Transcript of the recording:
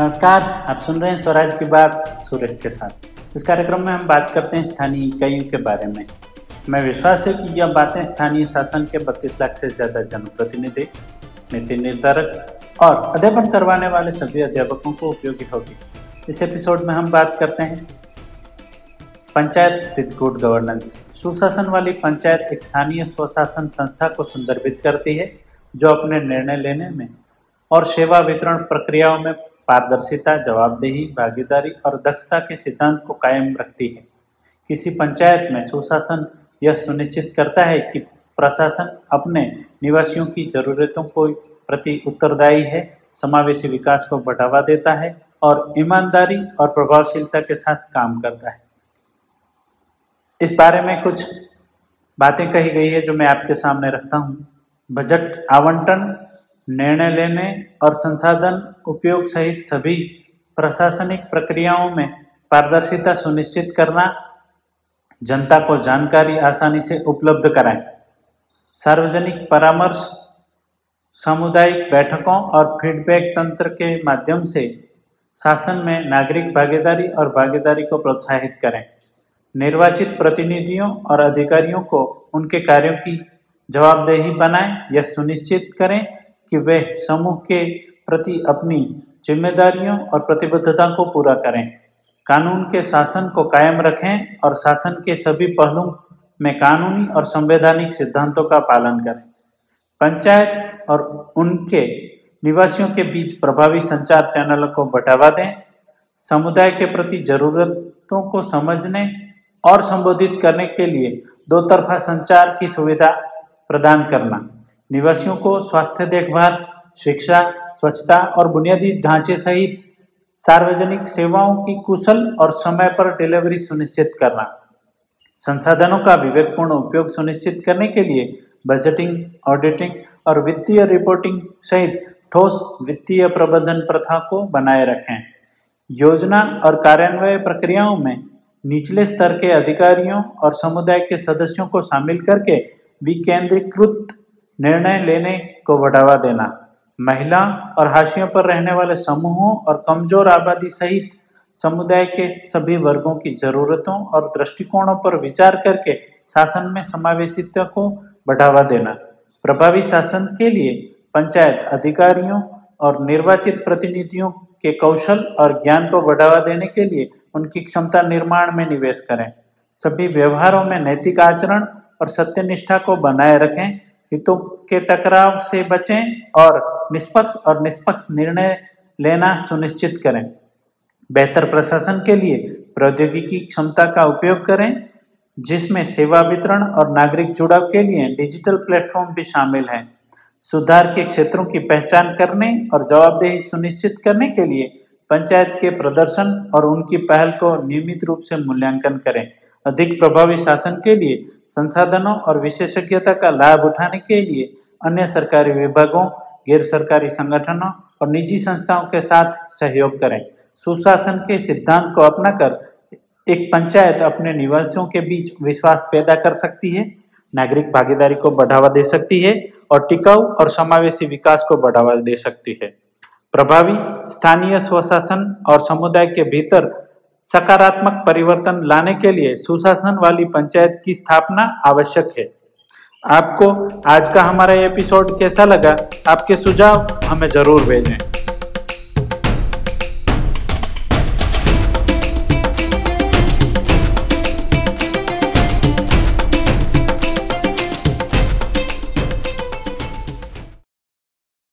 नमस्कार, आप सुन रहे हैं स्वराज की बात सुरेश के साथ। इस कार्यक्रम में हम बात करते हैं स्थानीय इकाइयों के बारे में। मैं विश्वास है कि यह बातें स्थानीय शासन के बत्तीस लाख से ज़्यादा जनप्रतिनिधि, नीति निर्धारक और अध्यापन करवाने वाले सभी अध्यापकों को उपयोगी होगी। इस एपिसोड में हम बात करते हैं पंचायत विद गुड गवर्नेंस। सुशासन वाली पंचायत एक स्थानीय स्वशासन संस्था को संदर्भित करती है, जो अपने निर्णय लेने में और सेवा वितरण प्रक्रियाओं में पारदर्शिता, जवाबदेही, भागीदारी और दक्षता के सिद्धांत को कायम रखती है। किसी पंचायत में सुशासन यह सुनिश्चित करता है कि प्रशासन अपने निवासियों की जरूरतों को प्रति उत्तरदायी है, समावेशी विकास को बढ़ावा देता है और ईमानदारी और प्रभावशीलता के साथ काम करता है। इस बारे में कुछ बातें कही गई है जो मैं आपके सामने रखता हूँ। बजट आवंटन निर्णय लेने और संसाधन उपयोग सहित सभी प्रशासनिक प्रक्रियाओं में पारदर्शिता सुनिश्चित करना, जनता को जानकारी आसानी से उपलब्ध कराएँ। सार्वजनिक परामर्श, सामुदायिक बैठकों और फीडबैक तंत्र के माध्यम से शासन में नागरिक भागीदारी और भागीदारी को प्रोत्साहित करें। निर्वाचित प्रतिनिधियों और अधिकारियों को उनके कार्यों की जवाबदेही बनाएँ यह सुनिश्चित करें कि वे समूह के प्रति अपनी जिम्मेदारियों और प्रतिबद्धता को पूरा करें। कानून के शासन को कायम रखें और शासन के सभी पहलुओं में कानूनी और संवैधानिक सिद्धांतों का पालन करें। पंचायत और उनके निवासियों के बीच प्रभावी संचार चैनलों को बढ़ावा दें। समुदाय के प्रति जरूरतों को समझने और संबोधित करने के लिए दो तरफा संचार की सुविधा प्रदान करना। निवासियों को स्वास्थ्य देखभाल, शिक्षा, स्वच्छता और बुनियादी ढांचे सहित सार्वजनिक सेवाओं की कुशल और समय पर डिलीवरी सुनिश्चित करना। संसाधनों का विवेकपूर्ण उपयोग सुनिश्चित करने के लिए बजटिंग ऑडिटिंग और वित्तीय रिपोर्टिंग सहित ठोस वित्तीय प्रबंधन प्रथा को बनाए रखें। योजना और कार्यान्वयन प्रक्रियाओं में निचले स्तर के अधिकारियों और समुदाय के सदस्यों को शामिल करके विकेंद्रीकृत निर्णय लेने को बढ़ावा देना। महिला और हाशियों पर रहने वाले समूहों और कमज़ोर आबादी सहित समुदाय के सभी वर्गों की जरूरतों और दृष्टिकोणों पर विचार करके शासन में समावेशिता को बढ़ावा देना। प्रभावी शासन के लिए पंचायत अधिकारियों और निर्वाचित प्रतिनिधियों के कौशल और ज्ञान को बढ़ावा देने के लिए उनकी क्षमता निर्माण में निवेश करें। सभी व्यवहारों में नैतिक आचरण और सत्यनिष्ठा को बनाए रखें। हितों के टकराव से बचें और निष्पक्ष और निष्पक्ष निर्णय लेना सुनिश्चित करें। बेहतर प्रशासन के लिए प्रौद्योगिकी क्षमता का उपयोग करें, जिसमें सेवा वितरण और नागरिक जुड़ाव के लिए डिजिटल प्लेटफॉर्म भी शामिल हैं। सुधार के क्षेत्रों की पहचान करने और जवाबदेही सुनिश्चित करने के लिए पंचायत के प्रदर्शन और उनकी पहल को नियमित रूप से मूल्यांकन करें। अधिक प्रभावी शासन के लिए, संसाधनों और विशेषज्ञता का लाभ उठाने के लिए अन्य सरकारी विभागों, गैर सरकारी संगठनों और निजी संस्थाओं के साथ सहयोग करें। सुशासन के सिद्धांत को अपनाकर एक पंचायत अपने निवासियों के बीच विश्वास पैदा कर सकती है, नागरिक भागीदारी को बढ़ावा दे सकती है और टिकाऊ और समावेशी विकास को बढ़ावा दे सकती है। प्रभावी स्थानीय स्वशासन और समुदाय के भीतर सकारात्मक परिवर्तन लाने के लिए सुशासन वाली पंचायत की स्थापना आवश्यक है। आपको आज का हमारा एपिसोड कैसा लगा? आपके सुझाव हमें ज़रूर भेजें।